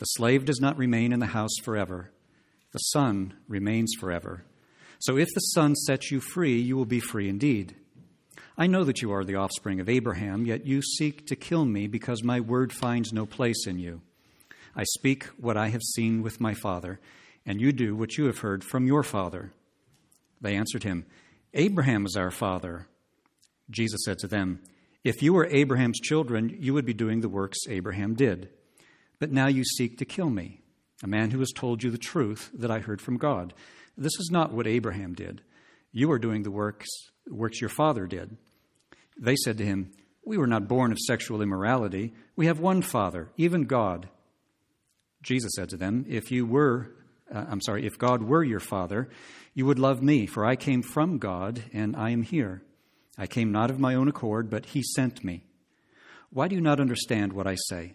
The slave does not remain in the house forever, the Son remains forever. So if the Son sets you free, you will be free indeed. I know that you are the offspring of Abraham, yet you seek to kill me because my word finds no place in you. I speak what I have seen with my father, and you do what you have heard from your father. They answered him, Abraham is our father. Jesus said to them, If you were Abraham's children, you would be doing the works Abraham did. But now you seek to kill me, a man who has told you the truth that I heard from God. This is not what Abraham did. You are doing the works, works your father did. They said to him, We were not born of sexual immorality. We have one Father, even God. Jesus said to them, If you were, uh, I'm sorry, if God were your Father, you would love me, for I came from God, and I am here. I came not of my own accord, but He sent me. Why do you not understand what I say?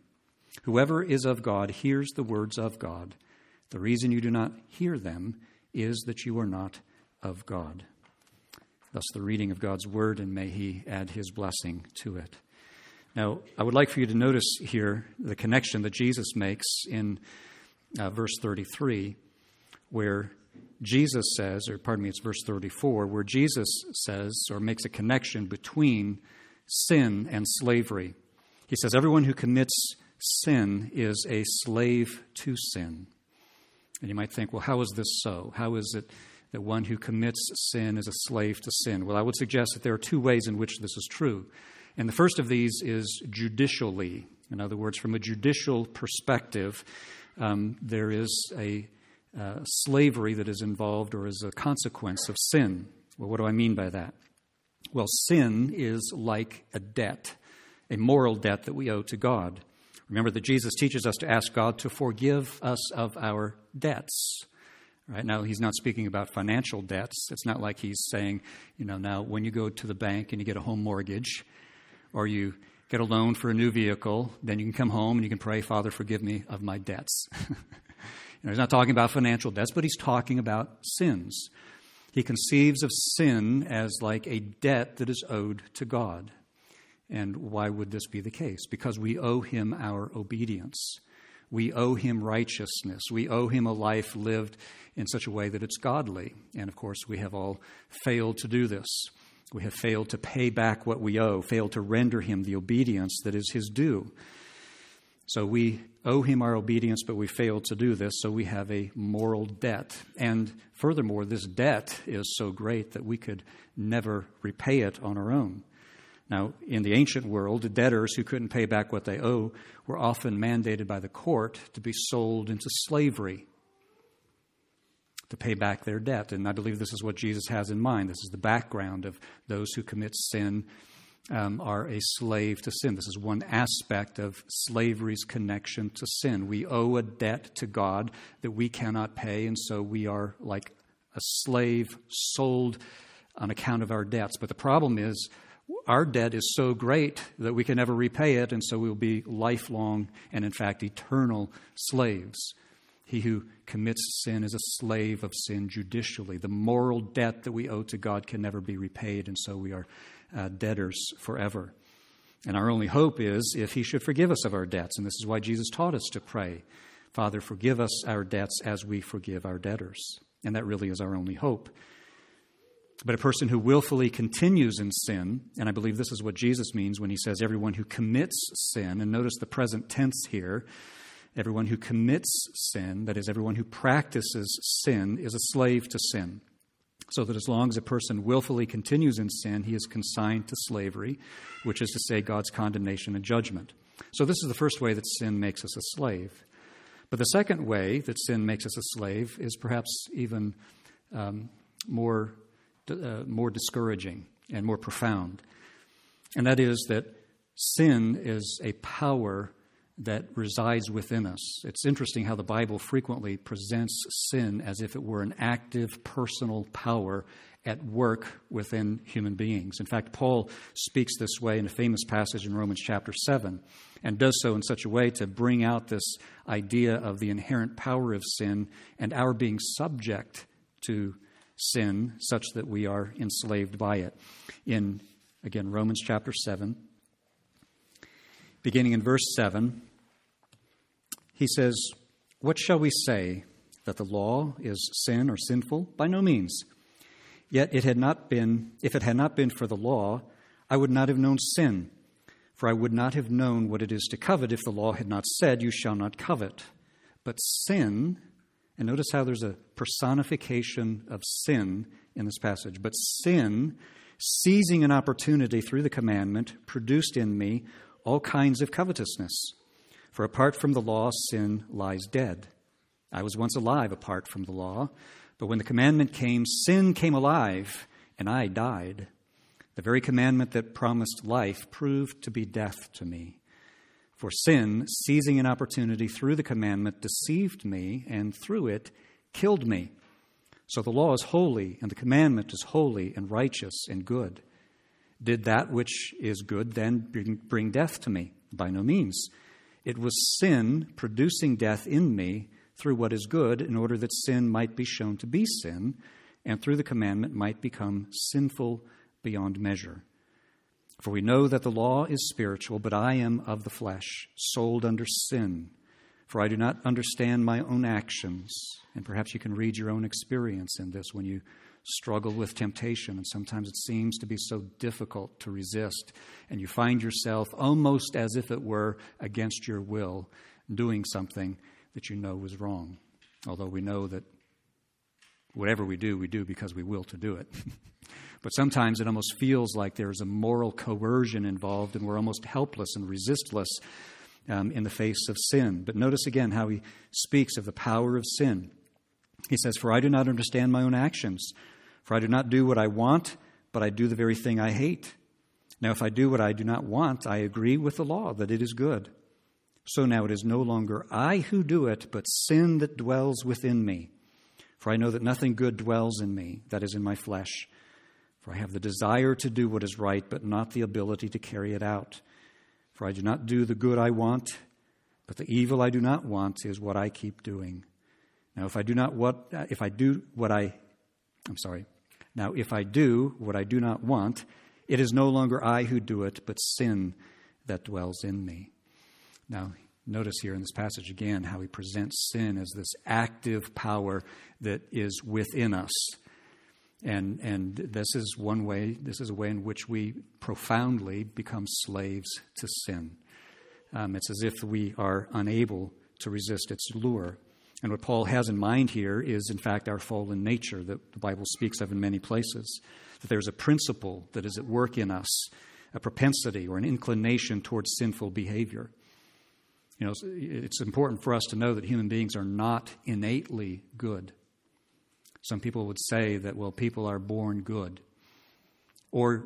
Whoever is of God hears the words of God. The reason you do not hear them is that you are not of God. Thus, the reading of God's word, and may He add His blessing to it. Now, I would like for you to notice here the connection that Jesus makes in uh, verse 33, where Jesus says, or pardon me, it's verse 34, where Jesus says or makes a connection between sin and slavery. He says, Everyone who commits sin is a slave to sin. And you might think, well, how is this so? How is it that one who commits sin is a slave to sin? Well, I would suggest that there are two ways in which this is true. And the first of these is judicially. In other words, from a judicial perspective, um, there is a uh, slavery that is involved or is a consequence of sin. Well, what do I mean by that? Well, sin is like a debt, a moral debt that we owe to God. Remember that Jesus teaches us to ask God to forgive us of our debts. Right now, he's not speaking about financial debts. It's not like he's saying, you know, now when you go to the bank and you get a home mortgage or you get a loan for a new vehicle, then you can come home and you can pray, Father, forgive me of my debts. you know, he's not talking about financial debts, but he's talking about sins. He conceives of sin as like a debt that is owed to God. And why would this be the case? Because we owe him our obedience. We owe him righteousness. We owe him a life lived in such a way that it's godly. And of course, we have all failed to do this. We have failed to pay back what we owe, failed to render him the obedience that is his due. So we owe him our obedience, but we fail to do this, so we have a moral debt. And furthermore, this debt is so great that we could never repay it on our own. Now, in the ancient world, debtors who couldn't pay back what they owe were often mandated by the court to be sold into slavery to pay back their debt. And I believe this is what Jesus has in mind. This is the background of those who commit sin um, are a slave to sin. This is one aspect of slavery's connection to sin. We owe a debt to God that we cannot pay, and so we are like a slave sold on account of our debts. But the problem is, our debt is so great that we can never repay it, and so we'll be lifelong and, in fact, eternal slaves. He who commits sin is a slave of sin judicially. The moral debt that we owe to God can never be repaid, and so we are uh, debtors forever. And our only hope is if He should forgive us of our debts. And this is why Jesus taught us to pray Father, forgive us our debts as we forgive our debtors. And that really is our only hope. But a person who willfully continues in sin, and I believe this is what Jesus means when he says everyone who commits sin, and notice the present tense here, Everyone who commits sin, that is, everyone who practices sin, is a slave to sin. So that as long as a person willfully continues in sin, he is consigned to slavery, which is to say, God's condemnation and judgment. So, this is the first way that sin makes us a slave. But the second way that sin makes us a slave is perhaps even um, more, uh, more discouraging and more profound. And that is that sin is a power that resides within us. It's interesting how the Bible frequently presents sin as if it were an active personal power at work within human beings. In fact, Paul speaks this way in a famous passage in Romans chapter 7 and does so in such a way to bring out this idea of the inherent power of sin and our being subject to sin such that we are enslaved by it. In, again, Romans chapter 7, beginning in verse 7, he says, What shall we say? That the law is sin or sinful? By no means. Yet it had not been, if it had not been for the law, I would not have known sin. For I would not have known what it is to covet if the law had not said, You shall not covet. But sin, and notice how there's a personification of sin in this passage, but sin, seizing an opportunity through the commandment, produced in me all kinds of covetousness. For apart from the law, sin lies dead. I was once alive apart from the law, but when the commandment came, sin came alive, and I died. The very commandment that promised life proved to be death to me. For sin, seizing an opportunity through the commandment, deceived me, and through it, killed me. So the law is holy, and the commandment is holy and righteous and good. Did that which is good then bring death to me? By no means. It was sin producing death in me through what is good, in order that sin might be shown to be sin, and through the commandment might become sinful beyond measure. For we know that the law is spiritual, but I am of the flesh, sold under sin. For I do not understand my own actions. And perhaps you can read your own experience in this when you struggle with temptation, and sometimes it seems to be so difficult to resist, and you find yourself almost as if it were against your will doing something that you know was wrong. Although we know that whatever we do, we do because we will to do it. but sometimes it almost feels like there's a moral coercion involved, and we're almost helpless and resistless um, in the face of sin. But notice again how he speaks of the power of sin. He says, For I do not understand my own actions. For I do not do what I want, but I do the very thing I hate. Now, if I do what I do not want, I agree with the law that it is good. So now it is no longer I who do it, but sin that dwells within me. For I know that nothing good dwells in me, that is in my flesh. For I have the desire to do what is right, but not the ability to carry it out. For I do not do the good I want, but the evil I do not want is what I keep doing. Now, if I do not what, if I do what I I'm sorry. Now, if I do what I do not want, it is no longer I who do it, but sin that dwells in me. Now, notice here in this passage again how he presents sin as this active power that is within us. And, and this is one way, this is a way in which we profoundly become slaves to sin. Um, it's as if we are unable to resist its lure. And what Paul has in mind here is, in fact, our fallen nature that the Bible speaks of in many places. That there's a principle that is at work in us, a propensity or an inclination towards sinful behavior. You know, it's important for us to know that human beings are not innately good. Some people would say that, well, people are born good. Or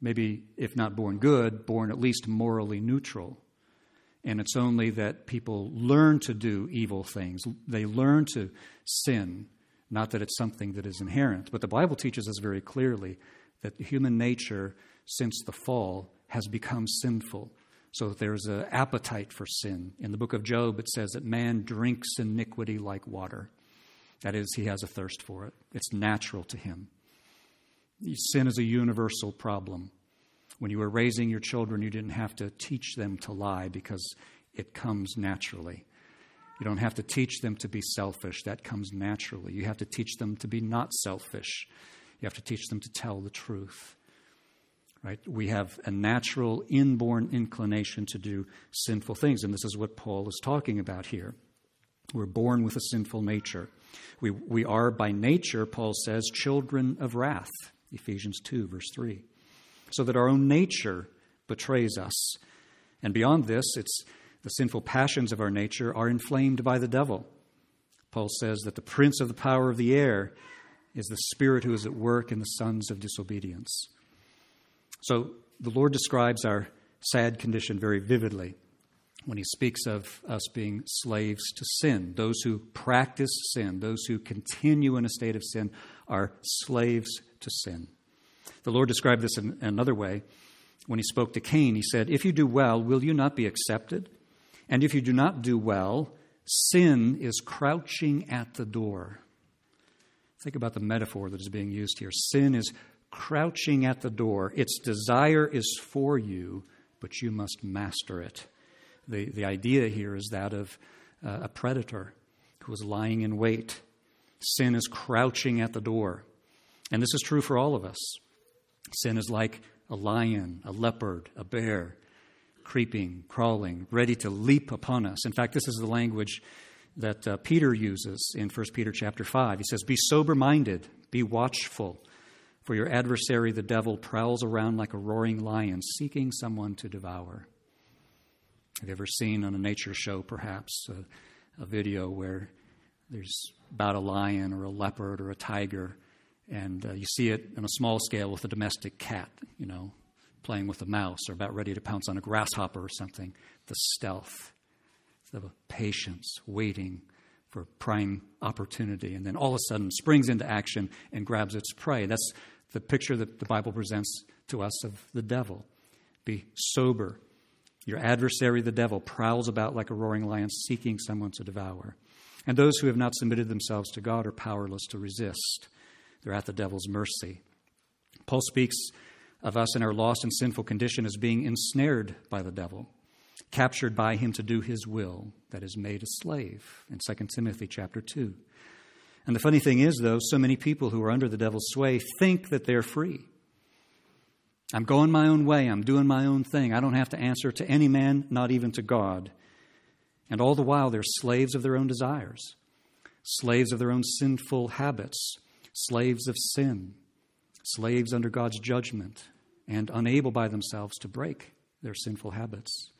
maybe, if not born good, born at least morally neutral. And it's only that people learn to do evil things. They learn to sin, not that it's something that is inherent. But the Bible teaches us very clearly that human nature, since the fall, has become sinful. So there's an appetite for sin. In the book of Job, it says that man drinks iniquity like water. That is, he has a thirst for it, it's natural to him. Sin is a universal problem. When you were raising your children, you didn't have to teach them to lie because it comes naturally. You don't have to teach them to be selfish. That comes naturally. You have to teach them to be not selfish. You have to teach them to tell the truth. Right? We have a natural, inborn inclination to do sinful things, and this is what Paul is talking about here. We're born with a sinful nature. We, we are by nature, Paul says, children of wrath, Ephesians 2, verse 3. So that our own nature betrays us. And beyond this, it's the sinful passions of our nature are inflamed by the devil. Paul says that the prince of the power of the air is the spirit who is at work in the sons of disobedience. So the Lord describes our sad condition very vividly when he speaks of us being slaves to sin. Those who practice sin, those who continue in a state of sin, are slaves to sin. The Lord described this in another way. When he spoke to Cain, he said, If you do well, will you not be accepted? And if you do not do well, sin is crouching at the door. Think about the metaphor that is being used here. Sin is crouching at the door. Its desire is for you, but you must master it. The, the idea here is that of uh, a predator who is lying in wait. Sin is crouching at the door. And this is true for all of us. Sin is like a lion, a leopard, a bear, creeping, crawling, ready to leap upon us. In fact, this is the language that uh, Peter uses in 1 Peter chapter 5. He says, Be sober minded, be watchful. For your adversary, the devil, prowls around like a roaring lion, seeking someone to devour. Have you ever seen on a nature show, perhaps, a, a video where there's about a lion or a leopard or a tiger, and uh, you see it on a small scale with a domestic cat, you know, playing with a mouse or about ready to pounce on a grasshopper or something. The stealth, the patience, waiting for prime opportunity, and then all of a sudden springs into action and grabs its prey. That's the picture that the Bible presents to us of the devil. Be sober. Your adversary, the devil, prowls about like a roaring lion seeking someone to devour. And those who have not submitted themselves to God are powerless to resist. They're at the devil's mercy. Paul speaks of us in our lost and sinful condition as being ensnared by the devil, captured by him to do his will, that is, made a slave in 2 Timothy chapter 2. And the funny thing is, though, so many people who are under the devil's sway think that they're free. I'm going my own way. I'm doing my own thing. I don't have to answer to any man, not even to God. And all the while, they're slaves of their own desires, slaves of their own sinful habits, slaves of sin, slaves under God's judgment, and unable by themselves to break their sinful habits.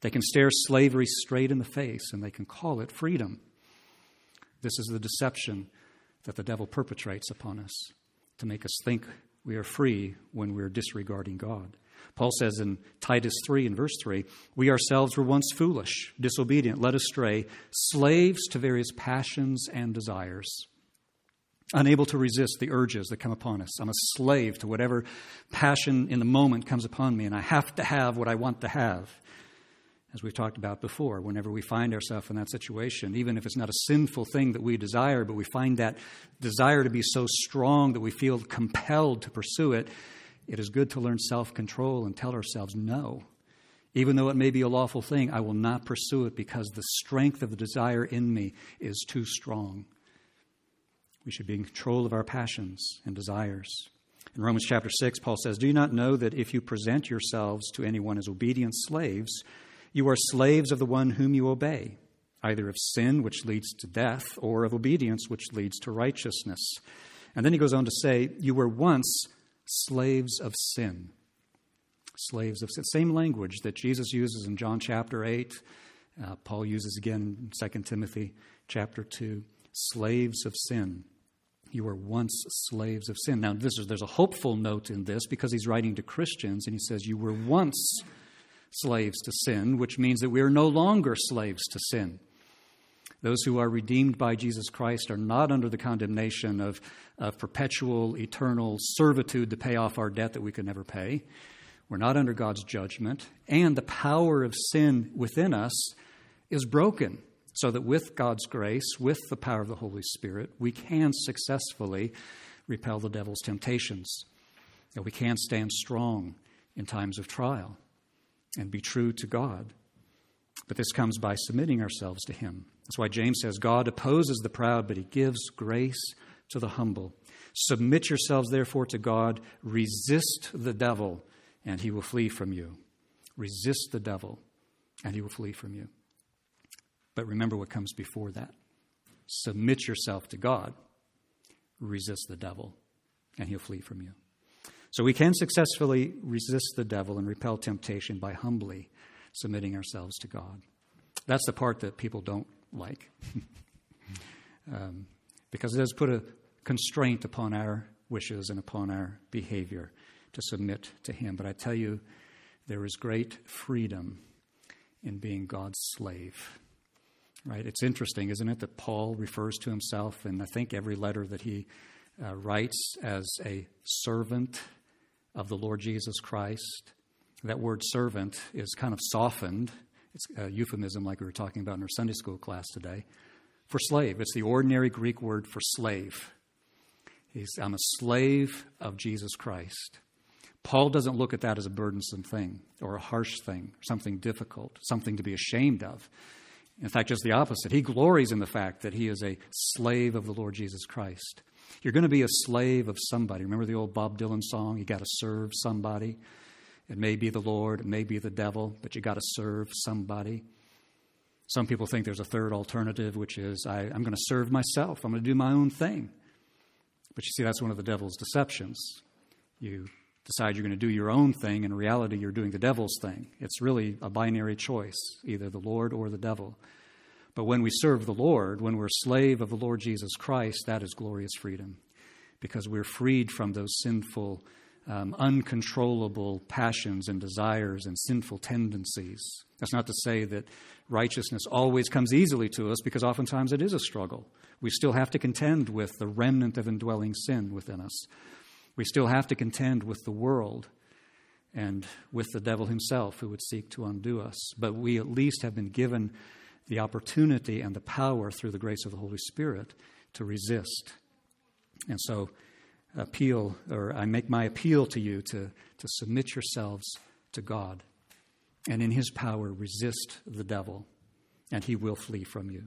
They can stare slavery straight in the face and they can call it freedom. This is the deception that the devil perpetrates upon us to make us think we are free when we're disregarding God. Paul says in Titus 3 and verse 3 We ourselves were once foolish, disobedient, led astray, slaves to various passions and desires, unable to resist the urges that come upon us. I'm a slave to whatever passion in the moment comes upon me, and I have to have what I want to have as we've talked about before, whenever we find ourselves in that situation, even if it's not a sinful thing that we desire, but we find that desire to be so strong that we feel compelled to pursue it, it is good to learn self control and tell ourselves, no. Even though it may be a lawful thing, I will not pursue it because the strength of the desire in me is too strong. We should be in control of our passions and desires. In Romans chapter 6, Paul says, Do you not know that if you present yourselves to anyone as obedient slaves, you are slaves of the one whom you obey, either of sin, which leads to death, or of obedience, which leads to righteousness. And then he goes on to say, You were once slaves of sin. Slaves of sin. Same language that Jesus uses in John chapter 8, uh, Paul uses again in 2 Timothy chapter 2. Slaves of sin. You were once slaves of sin. Now, this is, there's a hopeful note in this because he's writing to Christians and he says, You were once slaves to sin, which means that we are no longer slaves to sin. Those who are redeemed by Jesus Christ are not under the condemnation of, of perpetual, eternal servitude to pay off our debt that we could never pay. We're not under God's judgment. And the power of sin within us is broken, so that with God's grace, with the power of the Holy Spirit, we can successfully repel the devil's temptations, that we can stand strong in times of trial and be true to God. But this comes by submitting ourselves to Him. That's why James says, God opposes the proud, but He gives grace to the humble. Submit yourselves, therefore, to God. Resist the devil, and he will flee from you. Resist the devil, and he will flee from you. But remember what comes before that submit yourself to God, resist the devil, and he'll flee from you. So we can successfully resist the devil and repel temptation by humbly submitting ourselves to God. That's the part that people don't like. um, because it does put a constraint upon our wishes and upon our behavior to submit to Him. But I tell you, there is great freedom in being God's slave. Right? It's interesting, isn't it, that Paul refers to himself in I think every letter that he uh, writes as a servant of the Lord Jesus Christ. That word servant is kind of softened. It's a euphemism, like we were talking about in our Sunday school class today, for slave. It's the ordinary Greek word for slave. He's, I'm a slave of Jesus Christ. Paul doesn't look at that as a burdensome thing or a harsh thing, something difficult, something to be ashamed of. In fact, just the opposite. He glories in the fact that he is a slave of the Lord Jesus Christ. You're going to be a slave of somebody. Remember the old Bob Dylan song? You got to serve somebody. It may be the Lord, it may be the devil, but you got to serve somebody. Some people think there's a third alternative, which is I, am going to serve myself. I'm going to do my own thing. But you see, that's one of the devil's deceptions. You decide you're going to do your own thing, and in reality, you're doing the devil's thing. It's really a binary choice, either the Lord or the devil. But when we serve the Lord, when we're slave of the Lord Jesus Christ, that is glorious freedom because we're freed from those sinful, um, uncontrollable passions and desires and sinful tendencies. That's not to say that righteousness always comes easily to us because oftentimes it is a struggle. We still have to contend with the remnant of indwelling sin within us. We still have to contend with the world and with the devil himself who would seek to undo us. But we at least have been given the opportunity and the power through the grace of the Holy Spirit to resist. And so, appeal, or I make my appeal to you to, to submit yourselves to God and in his power resist the devil, and he will flee from you.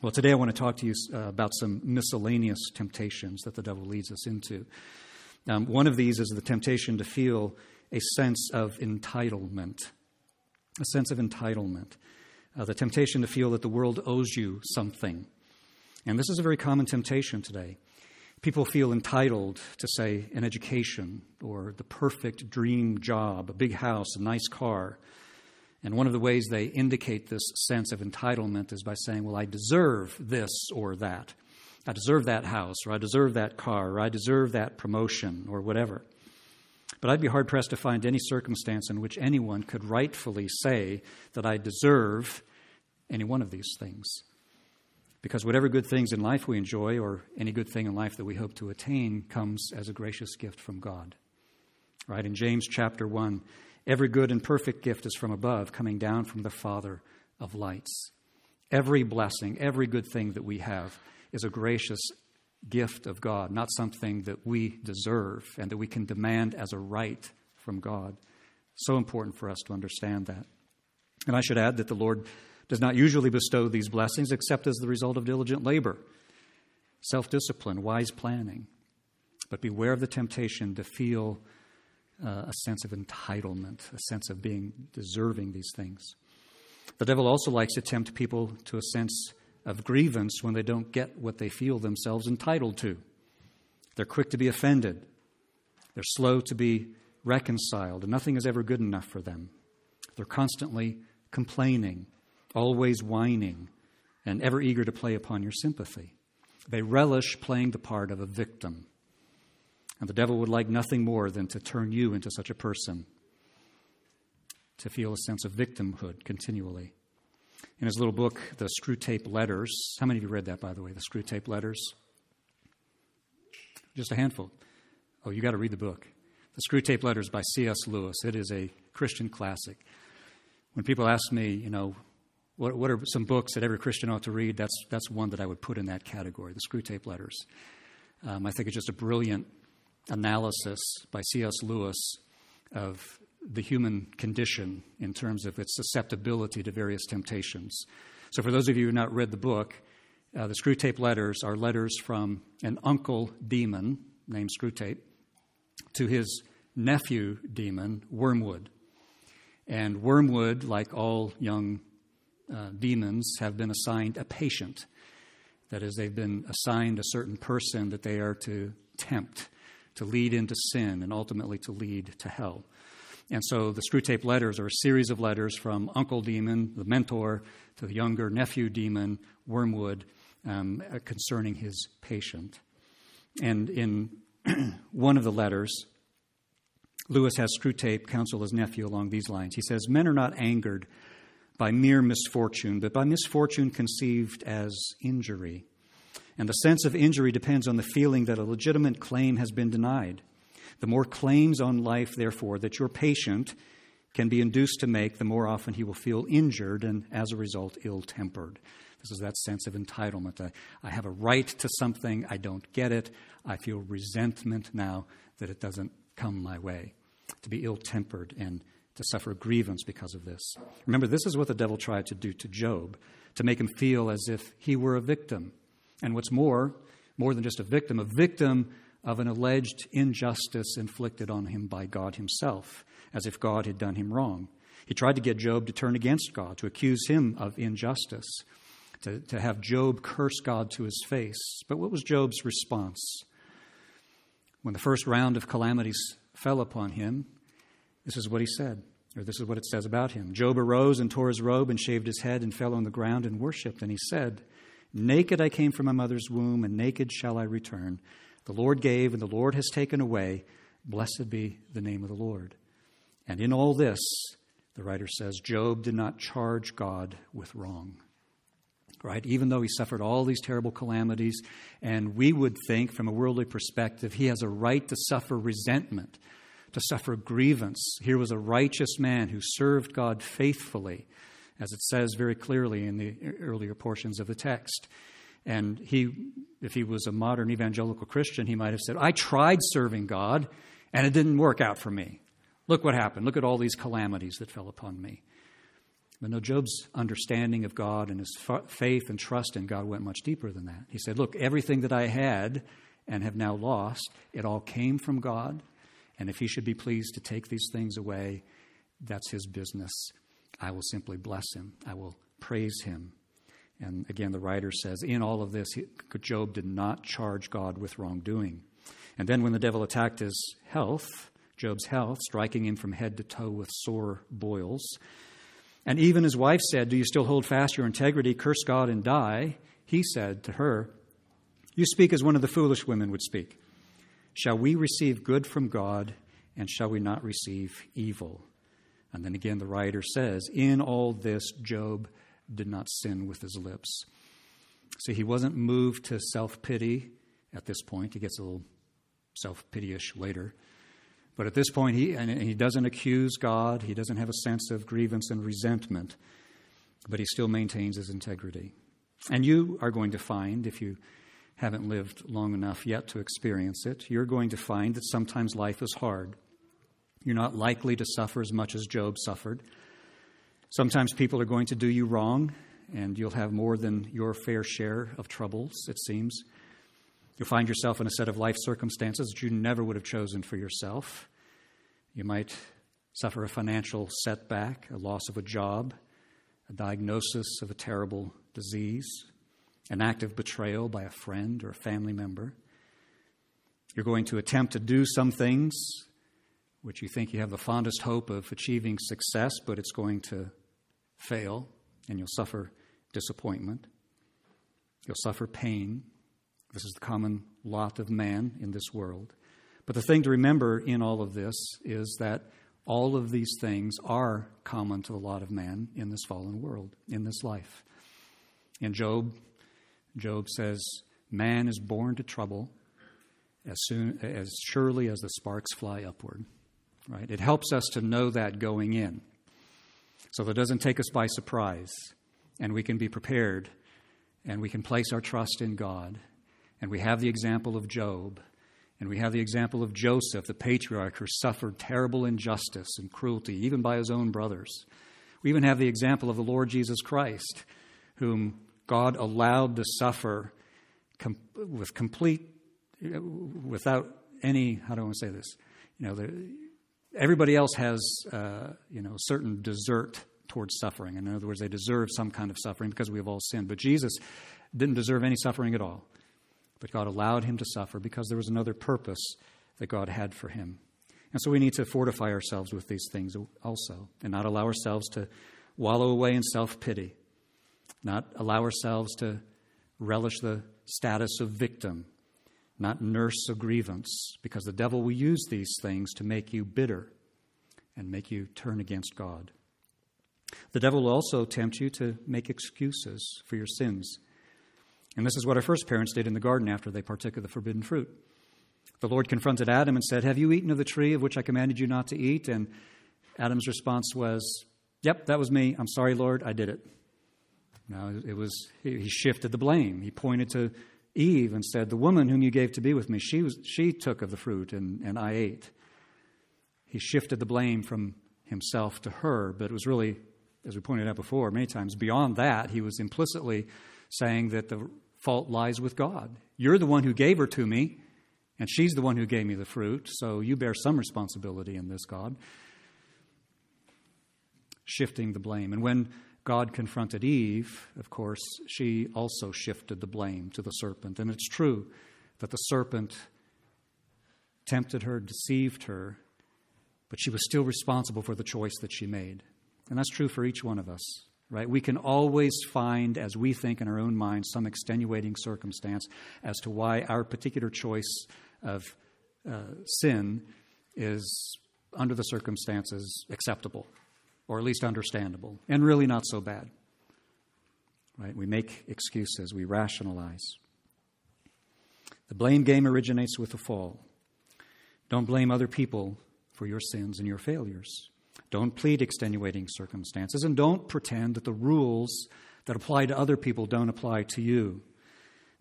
Well, today I want to talk to you uh, about some miscellaneous temptations that the devil leads us into. Um, one of these is the temptation to feel a sense of entitlement. A sense of entitlement. Uh, the temptation to feel that the world owes you something. And this is a very common temptation today. People feel entitled to, say, an education or the perfect dream job, a big house, a nice car. And one of the ways they indicate this sense of entitlement is by saying, Well, I deserve this or that. I deserve that house, or I deserve that car, or I deserve that promotion, or whatever. But I'd be hard pressed to find any circumstance in which anyone could rightfully say that I deserve any one of these things. Because whatever good things in life we enjoy, or any good thing in life that we hope to attain, comes as a gracious gift from God. Right? In James chapter 1, every good and perfect gift is from above, coming down from the Father of lights. Every blessing, every good thing that we have is a gracious gift of God, not something that we deserve and that we can demand as a right from God. So important for us to understand that. And I should add that the Lord does not usually bestow these blessings except as the result of diligent labor, self discipline, wise planning. But beware of the temptation to feel uh, a sense of entitlement, a sense of being deserving these things. The devil also likes to tempt people to a sense of grievance when they don't get what they feel themselves entitled to. They're quick to be offended, they're slow to be reconciled, and nothing is ever good enough for them. They're constantly complaining, always whining, and ever eager to play upon your sympathy. They relish playing the part of a victim. And the devil would like nothing more than to turn you into such a person, to feel a sense of victimhood continually in his little book, The Screwtape Letters. How many of you read that, by the way, The Screwtape Letters? Just a handful. Oh, you got to read the book. The Screwtape Letters by C.S. Lewis. It is a Christian classic. When people ask me, you know, what, what are some books that every Christian ought to read, that's, that's one that I would put in that category, The Screwtape Letters. Um, I think it's just a brilliant analysis by C.S. Lewis of the human condition in terms of its susceptibility to various temptations. So, for those of you who have not read the book, uh, the Screwtape letters are letters from an uncle demon named Screwtape to his nephew demon, Wormwood. And Wormwood, like all young uh, demons, have been assigned a patient. That is, they've been assigned a certain person that they are to tempt, to lead into sin, and ultimately to lead to hell. And so the Screwtape letters are a series of letters from Uncle Demon, the mentor, to the younger nephew demon, Wormwood, um, uh, concerning his patient. And in one of the letters, Lewis has Screwtape counsel his nephew along these lines. He says, Men are not angered by mere misfortune, but by misfortune conceived as injury. And the sense of injury depends on the feeling that a legitimate claim has been denied. The more claims on life, therefore, that your patient can be induced to make, the more often he will feel injured and, as a result, ill tempered. This is that sense of entitlement. I, I have a right to something, I don't get it. I feel resentment now that it doesn't come my way. To be ill tempered and to suffer grievance because of this. Remember, this is what the devil tried to do to Job, to make him feel as if he were a victim. And what's more, more than just a victim, a victim of an alleged injustice inflicted on him by God himself, as if God had done him wrong. He tried to get Job to turn against God, to accuse him of injustice, to, to have Job curse God to his face. But what was Job's response? When the first round of calamities fell upon him, this is what he said, or this is what it says about him. Job arose and tore his robe and shaved his head and fell on the ground and worshipped. And he said, Naked I came from my mother's womb, and naked shall I return. The Lord gave, and the Lord has taken away. Blessed be the name of the Lord. And in all this, the writer says, Job did not charge God with wrong. Right? Even though he suffered all these terrible calamities, and we would think, from a worldly perspective, he has a right to suffer resentment to suffer grievance. Here was a righteous man who served God faithfully, as it says very clearly in the earlier portions of the text. And he, if he was a modern evangelical Christian, he might have said, I tried serving God and it didn't work out for me. Look what happened. Look at all these calamities that fell upon me. But no, Job's understanding of God and his faith and trust in God went much deeper than that. He said, Look, everything that I had and have now lost, it all came from God. And if he should be pleased to take these things away, that's his business. I will simply bless him, I will praise him. And again, the writer says, in all of this, Job did not charge God with wrongdoing. And then when the devil attacked his health, Job's health, striking him from head to toe with sore boils, and even his wife said, Do you still hold fast your integrity? Curse God and die. He said to her, You speak as one of the foolish women would speak. Shall we receive good from God, and shall we not receive evil? And then again, the writer says, In all this, Job did not sin with his lips. See, he wasn't moved to self pity at this point. He gets a little self pityish later. But at this point, he, and he doesn't accuse God, he doesn't have a sense of grievance and resentment, but he still maintains his integrity. And you are going to find, if you haven't lived long enough yet to experience it, you're going to find that sometimes life is hard. You're not likely to suffer as much as Job suffered. Sometimes people are going to do you wrong, and you'll have more than your fair share of troubles, it seems. You'll find yourself in a set of life circumstances that you never would have chosen for yourself. You might suffer a financial setback, a loss of a job, a diagnosis of a terrible disease, an act of betrayal by a friend or a family member. You're going to attempt to do some things which you think you have the fondest hope of achieving success, but it's going to fail, and you'll suffer disappointment. You'll suffer pain. This is the common lot of man in this world. But the thing to remember in all of this is that all of these things are common to the lot of man in this fallen world, in this life. In Job Job says, Man is born to trouble as soon as surely as the sparks fly upward. Right? It helps us to know that going in. So that it doesn't take us by surprise. And we can be prepared and we can place our trust in God. And we have the example of Job. And we have the example of Joseph, the patriarch who suffered terrible injustice and cruelty, even by his own brothers. We even have the example of the Lord Jesus Christ, whom God allowed to suffer com- with complete, without any, how do I want to say this? You know, the, everybody else has, uh, you know, certain desert towards suffering. In other words, they deserve some kind of suffering because we have all sinned. But Jesus didn't deserve any suffering at all. But God allowed him to suffer because there was another purpose that God had for him. And so we need to fortify ourselves with these things also and not allow ourselves to wallow away in self pity, not allow ourselves to relish the status of victim, not nurse a grievance, because the devil will use these things to make you bitter and make you turn against God. The devil will also tempt you to make excuses for your sins. And this is what our first parents did in the garden after they partook of the forbidden fruit. The Lord confronted Adam and said, Have you eaten of the tree of which I commanded you not to eat? And Adam's response was, Yep, that was me. I'm sorry, Lord, I did it. Now, it was, he shifted the blame. He pointed to Eve and said, The woman whom you gave to be with me, she, was, she took of the fruit and, and I ate. He shifted the blame from himself to her, but it was really, as we pointed out before many times, beyond that, he was implicitly saying that the fault lies with God. You're the one who gave her to me. And she's the one who gave me the fruit, so you bear some responsibility in this, God. Shifting the blame. And when God confronted Eve, of course, she also shifted the blame to the serpent. And it's true that the serpent tempted her, deceived her, but she was still responsible for the choice that she made. And that's true for each one of us, right? We can always find, as we think in our own minds, some extenuating circumstance as to why our particular choice of uh, sin is, under the circumstances, acceptable, or at least understandable, and really not so bad. Right? We make excuses, we rationalize. The blame game originates with the fall. Don't blame other people for your sins and your failures. Don't plead extenuating circumstances, and don't pretend that the rules that apply to other people don't apply to you.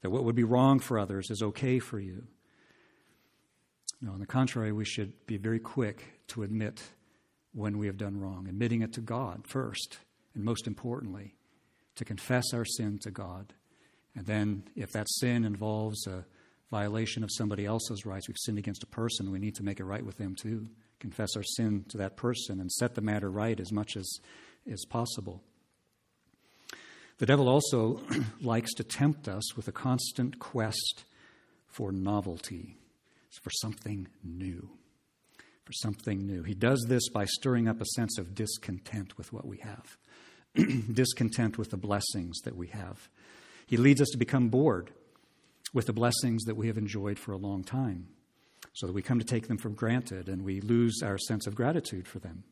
That what would be wrong for others is okay for you. No, on the contrary, we should be very quick to admit when we have done wrong, admitting it to God first, and most importantly, to confess our sin to God. And then, if that sin involves a violation of somebody else's rights, we've sinned against a person, we need to make it right with them too. Confess our sin to that person and set the matter right as much as is possible. The devil also likes to tempt us with a constant quest for novelty for something new. For something new. He does this by stirring up a sense of discontent with what we have, discontent with the blessings that we have. He leads us to become bored with the blessings that we have enjoyed for a long time, so that we come to take them for granted and we lose our sense of gratitude for them.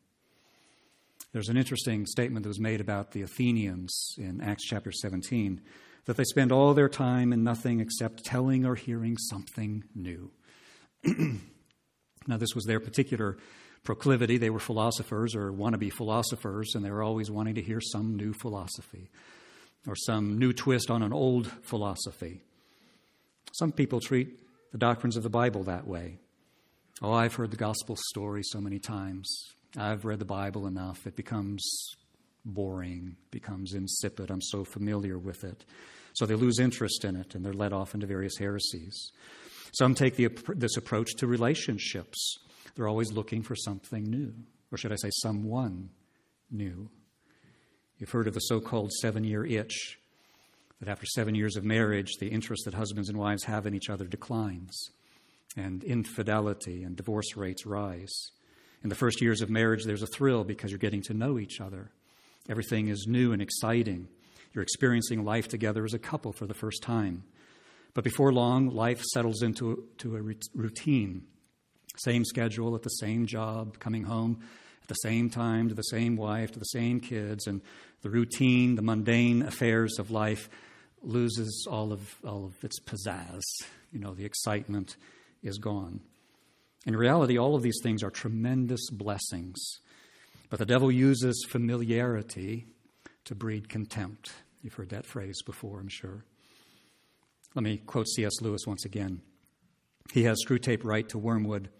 There's an interesting statement that was made about the Athenians in Acts chapter 17 that they spend all their time in nothing except telling or hearing something new. now, this was their particular proclivity. They were philosophers or wannabe philosophers, and they were always wanting to hear some new philosophy or some new twist on an old philosophy. Some people treat the doctrines of the Bible that way. Oh, I've heard the gospel story so many times. I've read the Bible enough. It becomes boring, becomes insipid. I'm so familiar with it. So they lose interest in it and they're led off into various heresies. Some take the, this approach to relationships. They're always looking for something new, or should I say, someone new. You've heard of the so called seven year itch, that after seven years of marriage, the interest that husbands and wives have in each other declines, and infidelity and divorce rates rise. In the first years of marriage, there's a thrill because you're getting to know each other. Everything is new and exciting. You're experiencing life together as a couple for the first time. But before long, life settles into to a routine. Same schedule at the same job, coming home at the same time to the same wife, to the same kids, and the routine, the mundane affairs of life loses all of, all of its pizzazz. You know, the excitement is gone. In reality, all of these things are tremendous blessings. But the devil uses familiarity to breed contempt. You've heard that phrase before, I'm sure. Let me quote C.S. Lewis once again. He has Screwtape write to Wormwood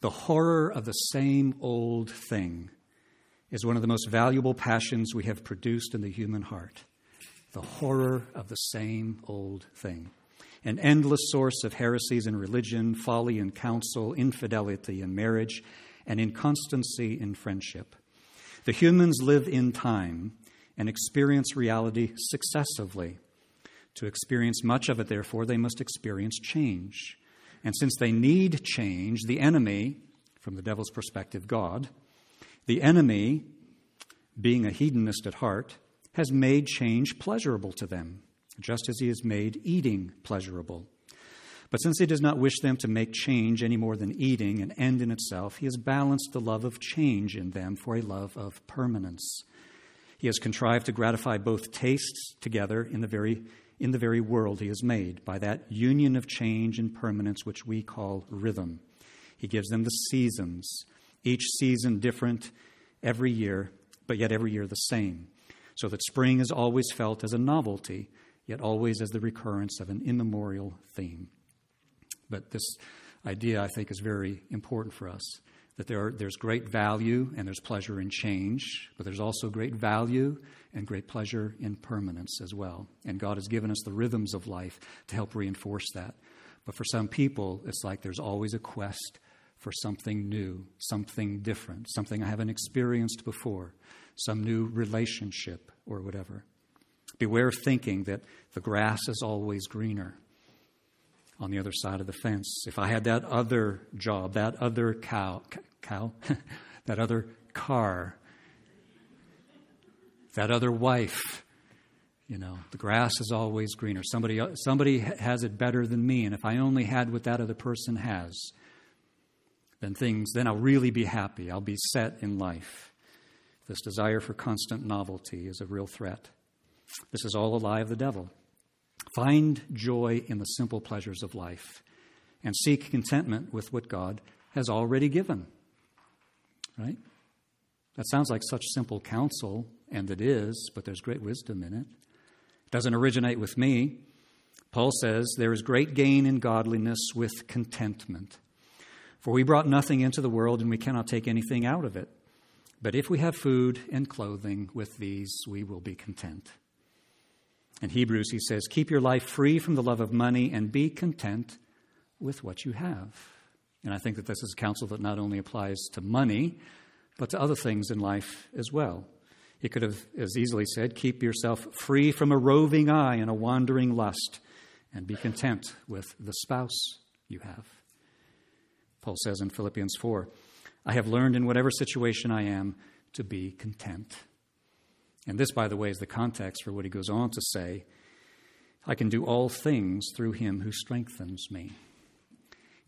The horror of the same old thing is one of the most valuable passions we have produced in the human heart. The horror of the same old thing. An endless source of heresies in religion, folly in counsel, infidelity in marriage, and inconstancy in friendship. The humans live in time and experience reality successively. To experience much of it, therefore, they must experience change. And since they need change, the enemy, from the devil's perspective, God, the enemy, being a hedonist at heart, has made change pleasurable to them, just as he has made eating pleasurable. But since he does not wish them to make change any more than eating an end in itself, he has balanced the love of change in them for a love of permanence. He has contrived to gratify both tastes together in the very in the very world he has made by that union of change and permanence which we call rhythm. He gives them the seasons, each season different every year, but yet every year the same, so that spring is always felt as a novelty, yet always as the recurrence of an immemorial theme. But this idea, I think, is very important for us that there are, there's great value and there's pleasure in change, but there's also great value and great pleasure in permanence as well. And God has given us the rhythms of life to help reinforce that. But for some people, it's like there's always a quest for something new, something different, something I haven't experienced before, some new relationship or whatever. Beware of thinking that the grass is always greener on the other side of the fence. If I had that other job, that other cow, cow, that other car, that other wife, you know, the grass is always greener. Somebody, somebody has it better than me, and if I only had what that other person has, then things, then I'll really be happy. I'll be set in life. This desire for constant novelty is a real threat. This is all a lie of the devil. Find joy in the simple pleasures of life and seek contentment with what God has already given. Right? That sounds like such simple counsel, and it is, but there's great wisdom in it. It doesn't originate with me. Paul says, There is great gain in godliness with contentment. For we brought nothing into the world, and we cannot take anything out of it. But if we have food and clothing, with these we will be content. In Hebrews, he says, Keep your life free from the love of money and be content with what you have. And I think that this is a counsel that not only applies to money, but to other things in life as well. He could have as easily said, Keep yourself free from a roving eye and a wandering lust, and be content with the spouse you have. Paul says in Philippians 4, I have learned in whatever situation I am to be content. And this, by the way, is the context for what he goes on to say I can do all things through him who strengthens me.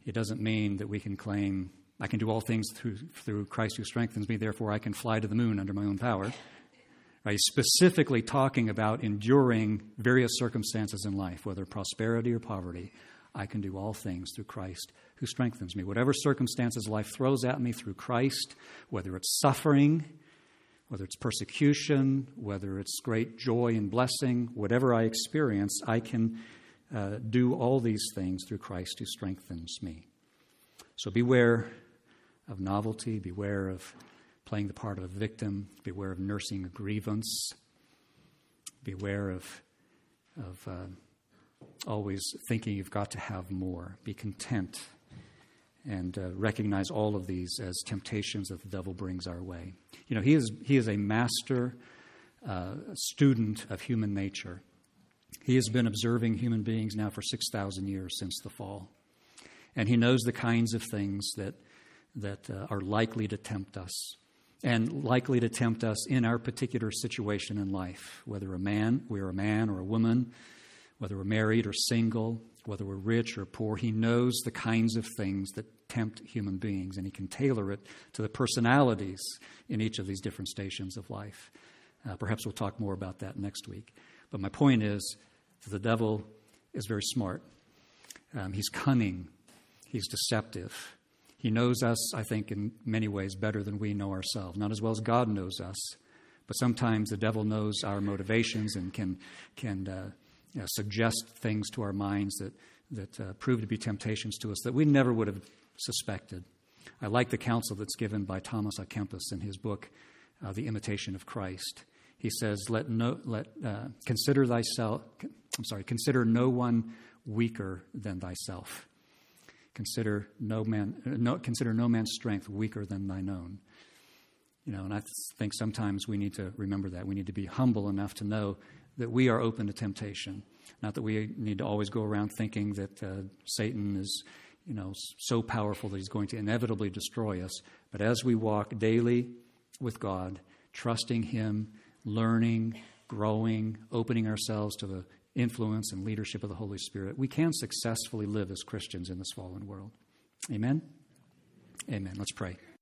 It doesn't mean that we can claim, I can do all things through, through Christ who strengthens me, therefore I can fly to the moon under my own power. Right? He's specifically talking about enduring various circumstances in life, whether prosperity or poverty. I can do all things through Christ who strengthens me. Whatever circumstances life throws at me through Christ, whether it's suffering, whether it's persecution, whether it's great joy and blessing, whatever I experience, I can uh, do all these things through Christ who strengthens me. So beware of novelty, beware of playing the part of a victim, beware of nursing a grievance, beware of, of uh, always thinking you've got to have more. Be content and uh, recognize all of these as temptations that the devil brings our way. You know, he is, he is a master uh, student of human nature. He has been observing human beings now for 6,000 years since the fall. And he knows the kinds of things that, that uh, are likely to tempt us and likely to tempt us in our particular situation in life, whether a man, we're a man or a woman, whether we're married or single, whether we're rich or poor. He knows the kinds of things that tempt human beings, and he can tailor it to the personalities in each of these different stations of life. Uh, perhaps we'll talk more about that next week. But my point is that the devil is very smart. Um, he's cunning, he's deceptive. He knows us, I think, in many ways better than we know ourselves. Not as well as God knows us, but sometimes the devil knows our motivations and can, can uh, you know, suggest things to our minds that, that uh, prove to be temptations to us that we never would have suspected. I like the counsel that's given by Thomas à Kempis in his book, uh, The Imitation of Christ. He says, "Let no, let uh, consider thyself. I'm sorry, consider no one weaker than thyself. Consider no man, no, consider no man's strength weaker than thine own. You know, and I think sometimes we need to remember that. We need to be humble enough to know that we are open to temptation. Not that we need to always go around thinking that uh, Satan is, you know, so powerful that he's going to inevitably destroy us. But as we walk daily with God, trusting Him, learning, growing, opening ourselves to the influence and leadership of the Holy Spirit, we can successfully live as Christians in this fallen world. Amen? Amen. Let's pray.